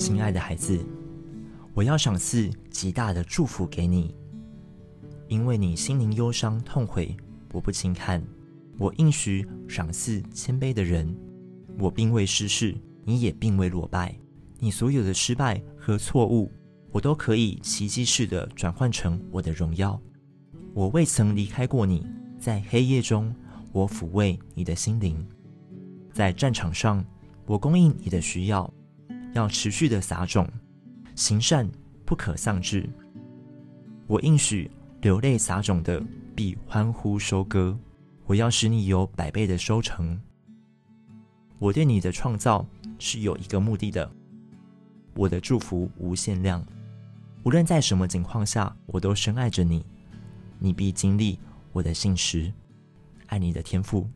亲爱的孩子，我要赏赐极大的祝福给你，因为你心灵忧伤痛悔，我不轻看。我应许赏赐谦卑的人，我并未失势，你也并未落败。你所有的失败和错误，我都可以奇迹似的转换成我的荣耀。我未曾离开过你，在黑夜中，我抚慰你的心灵；在战场上，我供应你的需要，要持续的撒种，行善不可丧志。我应许流泪撒种的必欢呼收割。我要使你有百倍的收成。我对你的创造是有一个目的的。我的祝福无限量，无论在什么情况下，我都深爱着你。你必经历我的信实，爱你的天赋。